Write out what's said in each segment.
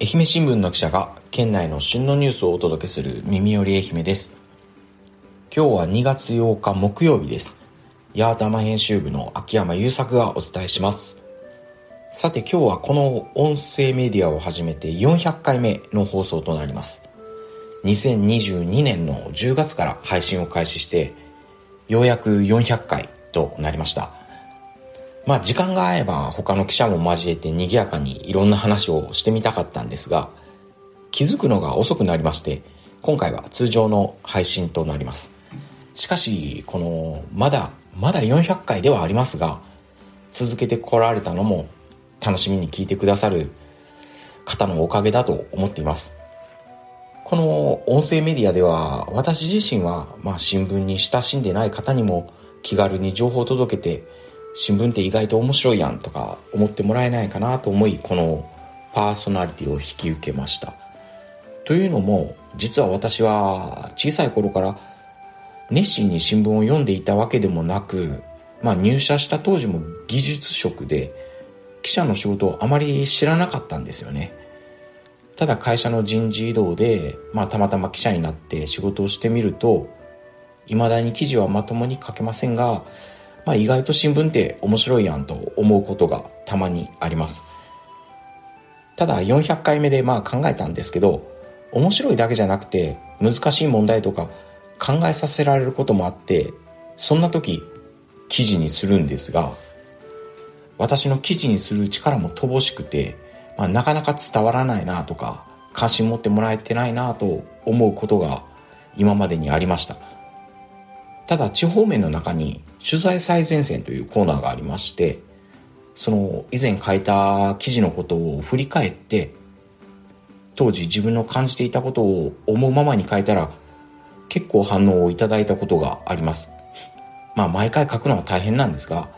愛媛新聞の記者が県内の旬のニュースをお届けする耳より愛媛です。今日は2月8日木曜日です。八幡編集部の秋山優作がお伝えします。さて今日はこの音声メディアを始めて400回目の放送となります。2022年の10月から配信を開始してようやく400回となりました。まあ時間が合えば他の記者も交えて賑やかにいろんな話をしてみたかったんですが、気づくのが遅くなりまして、今回は通常の配信となります。しかし、この、まだ、まだ400回ではありますが、続けてこられたのも楽しみに聞いてくださる方のおかげだと思っています。この音声メディアでは私自身はまあ新聞に親しんでない方にも気軽に情報を届けて新聞って意外と面白いやんとか思ってもらえないかなと思いこのパーソナリティを引き受けました。というのも実は私は小さい頃から熱心に新聞を読んでいたわけでもなく、まあ、入社した当時も技術職で記者の仕事をあまり知らなかったんですよね。ただ会社の人事異動で、まあ、たまたま記者になって仕事をしてみると未だに記事はまともに書けませんがまあ、意外と新聞って面白いやんと思うことがたまにあります。ただ400回目でまあ考えたんですけど面白いだけじゃなくて難しい問題とか考えさせられることもあってそんな時記事にするんですが私の記事にする力も乏しくて、まあ、なかなか伝わらないなとか関心持ってもらえてないなと思うことが今までにありました。ただ地方面の中に取材最前線というコーナーがありましてその以前書いた記事のことを振り返って当時自分の感じていたことを思うままに書いたら結構反応をいただいたことがあります。まあ毎回書くのは大変なんですが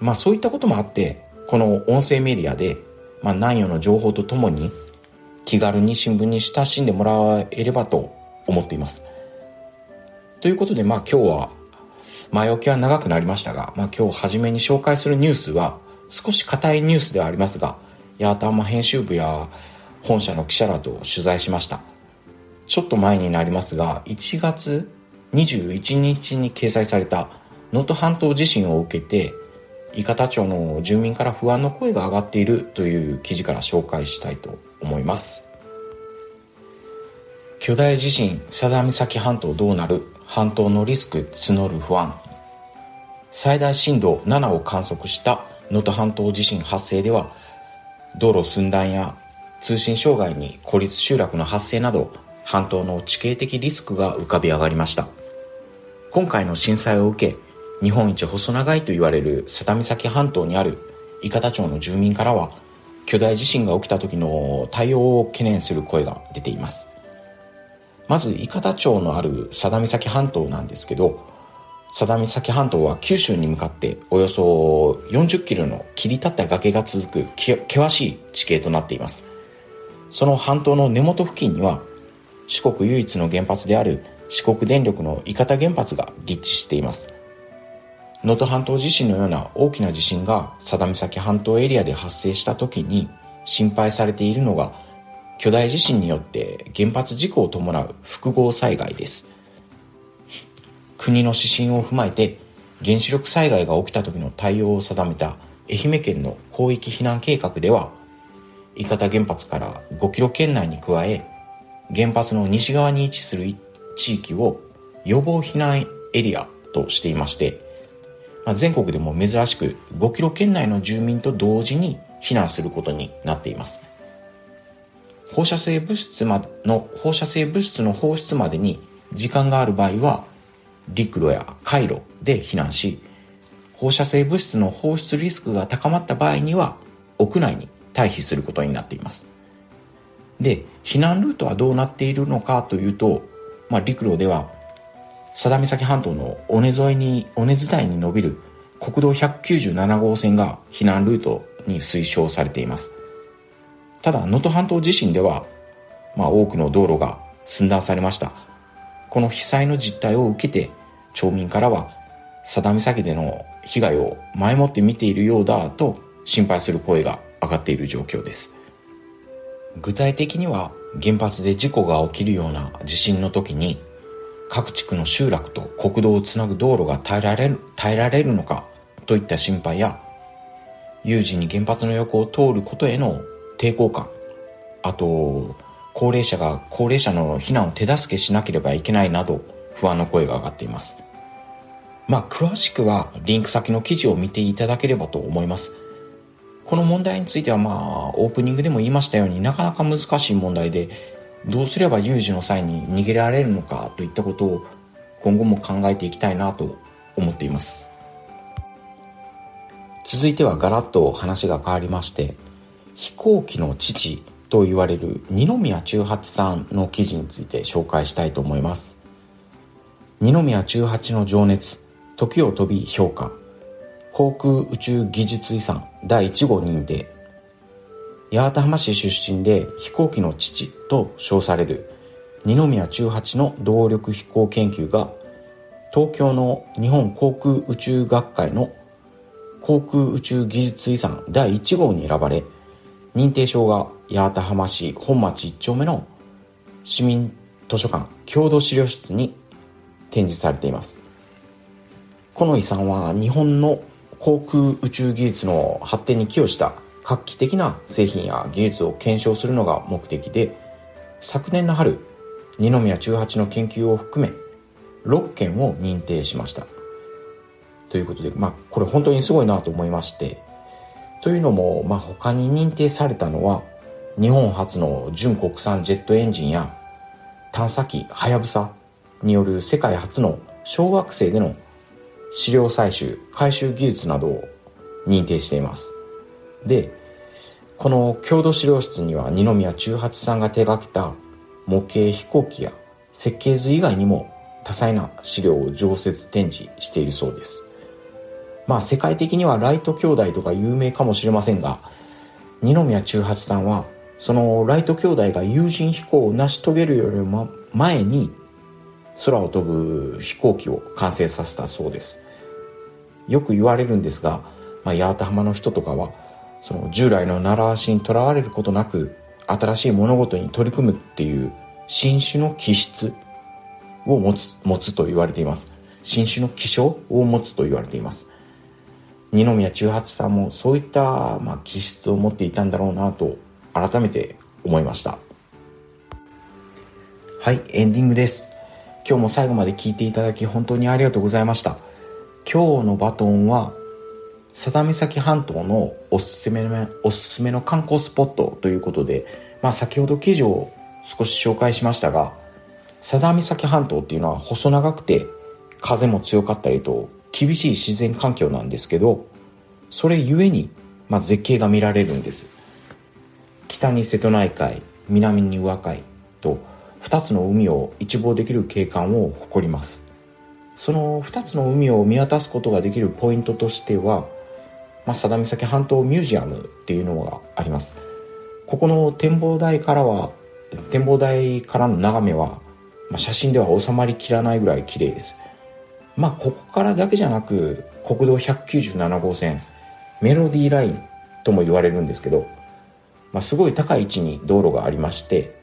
まあそういったこともあってこの音声メディアで、まあ、南予の情報とともに気軽に新聞に親しんでもらえればと思っています。ということでまあ今日は前置きは長くなりましたが、まあ、今日初めに紹介するニュースは少し硬いニュースではありますが、ヤータンマ編集部や本社の記者らと取材しました。ちょっと前になりますが、1月21日に掲載された能登半島地震を受けて、伊方町の住民から不安の声が上がっているという記事から紹介したいと思います。巨大地震、佐田岬半島どうなる半島のリスク募る不安最大震度7を観測した能登半島地震発生では道路寸断や通信障害に孤立集落の発生など半島の地形的リスクが浮かび上がりました。今回の震災を受け日本一細長いと言われる佐多岬半島にある伊方町の住民からは巨大地震が起きた時の対応を懸念する声が出ています。まず伊方町のある佐田岬半島なんですけど佐田岬半島は九州に向かっておよそ40キロの切り立った崖が続く険しい地形となっていますその半島の根元付近には四国唯一の原発である四国電力の伊方原発が立地しています能登半島地震のような大きな地震が佐田岬半島エリアで発生した時に心配されているのが巨大地震によって原発事故を伴う複合災害です。国の指針を踏まえて原子力災害が起きた時の対応を定めた愛媛県の広域避難計画では、伊方原発から5キロ圏内に加え、原発の西側に位置する地域を予防避難エリアとしていまして、まあ、全国でも珍しく5キロ圏内の住民と同時に避難することになっています。放射性物質まの放射性物質の放出までに時間がある場合は陸路や海路で避難し放射性物質の放出リスクが高まった場合には屋内に退避することになっていますで避難ルートはどうなっているのかというと、まあ、陸路では佐田岬半島の尾根沿いに尾根伝いに伸びる国道197号線が避難ルートに推奨されていますただ、能登半島地震では、まあ、多くの道路が寸断されました。この被災の実態を受けて、町民からは、佐田岬での被害を前もって見ているようだと心配する声が上がっている状況です。具体的には原発で事故が起きるような地震の時に各地区の集落と国道をつなぐ道路が耐えられる耐えられるのかといった心配や有事に原発の横を通ることへの抵抗感あと高齢者が高齢者の避難を手助けしなければいけないなど不安の声が上がっています。まあ詳しくはリンク先の記事を見ていただければと思います。この問題についてはまあオープニングでも言いましたようになかなか難しい問題でどうすれば有事の際に逃げられるのかといったことを今後も考えていきたいなと思っています。続いてはガラッと話が変わりまして飛行機の父と言われる二宮中八さんの記事について紹介したいと思います。二宮中八の情熱時を飛び評価。航空宇宙技術遺産第1号認定。八幡浜市出身で飛行機の父と称される二宮中八の動力飛行研究が東京の日本航空宇宙学会の航空宇宙技術遺産第1号に選ばれ認定証が八幡浜市本町1丁目の市民図書館郷土資料室に展示されています。この遺産は日本の航空宇宙技術の発展に寄与した画期的な製品や技術を検証するのが目的で昨年の春二宮中八の研究を含め6件を認定しました。ということでまあこれ本当にすごいなと思いましてというのも、まあ、他に認定されたのは日本初の純国産ジェットエンジンや探査機はやぶさによる世界初の小惑星での資料採集回収技術などを認定しています。でこの郷土資料室には二宮中八さんが手掛けた模型飛行機や設計図以外にも多彩な資料を常設展示しているそうです。まあ世界的にはライト兄弟とか有名かもしれませんが二宮中八さんはそのライト兄弟が有人飛行を成し遂げるよりも前に空を飛ぶ飛行機を完成させたそうです。よく言われるんですが、まあ、八幡浜の人とかはその従来の習わしにとらわれることなく新しい物事に取り組むっていう新種の気質を持つ持つと言われています。新種の気象を持つと言われています。二宮中八さんもそういった、まあ、気質を持っていたんだろうなと改めて思いました。はいエンディングです。今日も最後まで聞いていただき本当にありがとうございました。今日のバトンは佐田岬半島のおすすめのおすすめの観光スポットということで、まあ、先ほど記事を少し紹介しましたが佐田岬半島っていうのは細長くて風も強かったりと厳しい自然環境なんですけどそれゆえに、まあ、絶景が見られるんです。北に瀬戸内海南に宇和海と2つの海を一望できる景観を誇ります。その2つの海を見渡すことができるポイントとしては、まあ、佐田岬半島ミュージアムっていうのがあります。ここの展望台からは展望台からの眺めは、まあ、写真では収まりきらないぐらい綺麗です。まあここからだけじゃなく国道197号線メロディーラインとも言われるんですけど、まあ、すごい高い位置に道路がありまして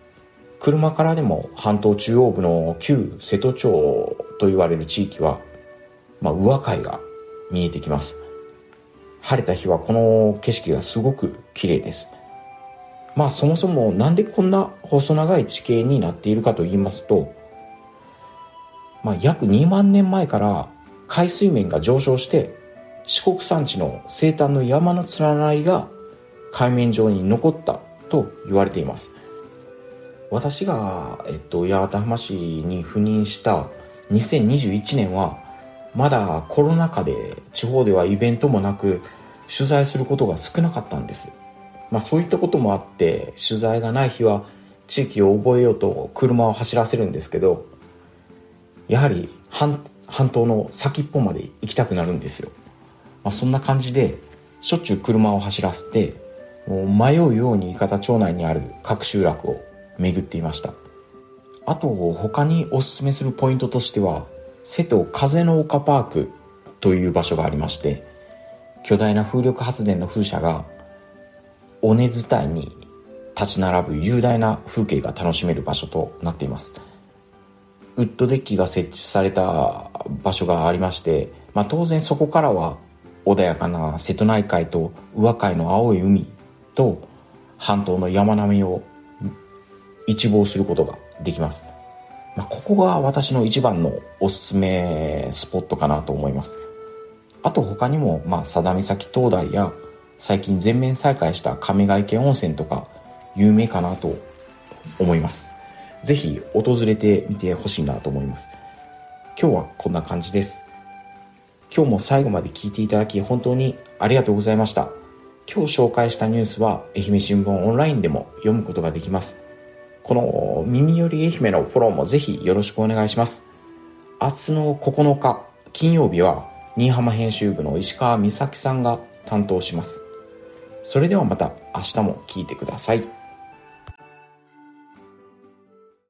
車からでも半島中央部の旧瀬戸町と言われる地域は、まあ、宇和海が見えてきます。晴れた日はこの景色がすごく綺麗です。まあそもそもなんでこんな細長い地形になっているかと言いますと、まあ約2万年前から海水面が上昇して四国山地の西端の山の連なりが海面上に残ったと言われています。私が、えっと、八幡浜市に赴任した2021年はまだコロナ禍で地方ではイベントもなく取材することが少なかったんです。まあそういったこともあって取材がない日は地域を覚えようと車を走らせるんですけどやはり半島の先っぽまで行きたくなるんですよ。まあ、そんな感じでしょっちゅう車を走らせてもう迷うように伊方町内にある各集落を巡っていましたあと他におすすめするポイントとしては瀬戸風の丘パークという場所がありまして巨大な風力発電の風車が尾根伝いに立ち並ぶ雄大な風景が楽しめる場所となっていますウッドデッキが設置された場所がありまして、まあ、当然そこからは穏やかな瀬戸内海と宇和海の青い海と半島の山並みを一望することができます、まあ、ここが私の一番のおすすめスポットかなと思います。あと他にも、まあ、佐田岬灯台や最近全面再開した亀ヶ池温泉とか有名かなと思います。ぜひ訪れてみてほしいなと思います。今日はこんな感じです。今日も最後まで聞いていただき本当にありがとうございました。今日紹介したニュースは愛媛新聞オンラインでも読むことができます。この耳より愛媛のフォローもぜひよろしくお願いします。明日の9日金曜日は新居浜編集部の石川美咲さんが担当します。それではまた明日も聞いてください。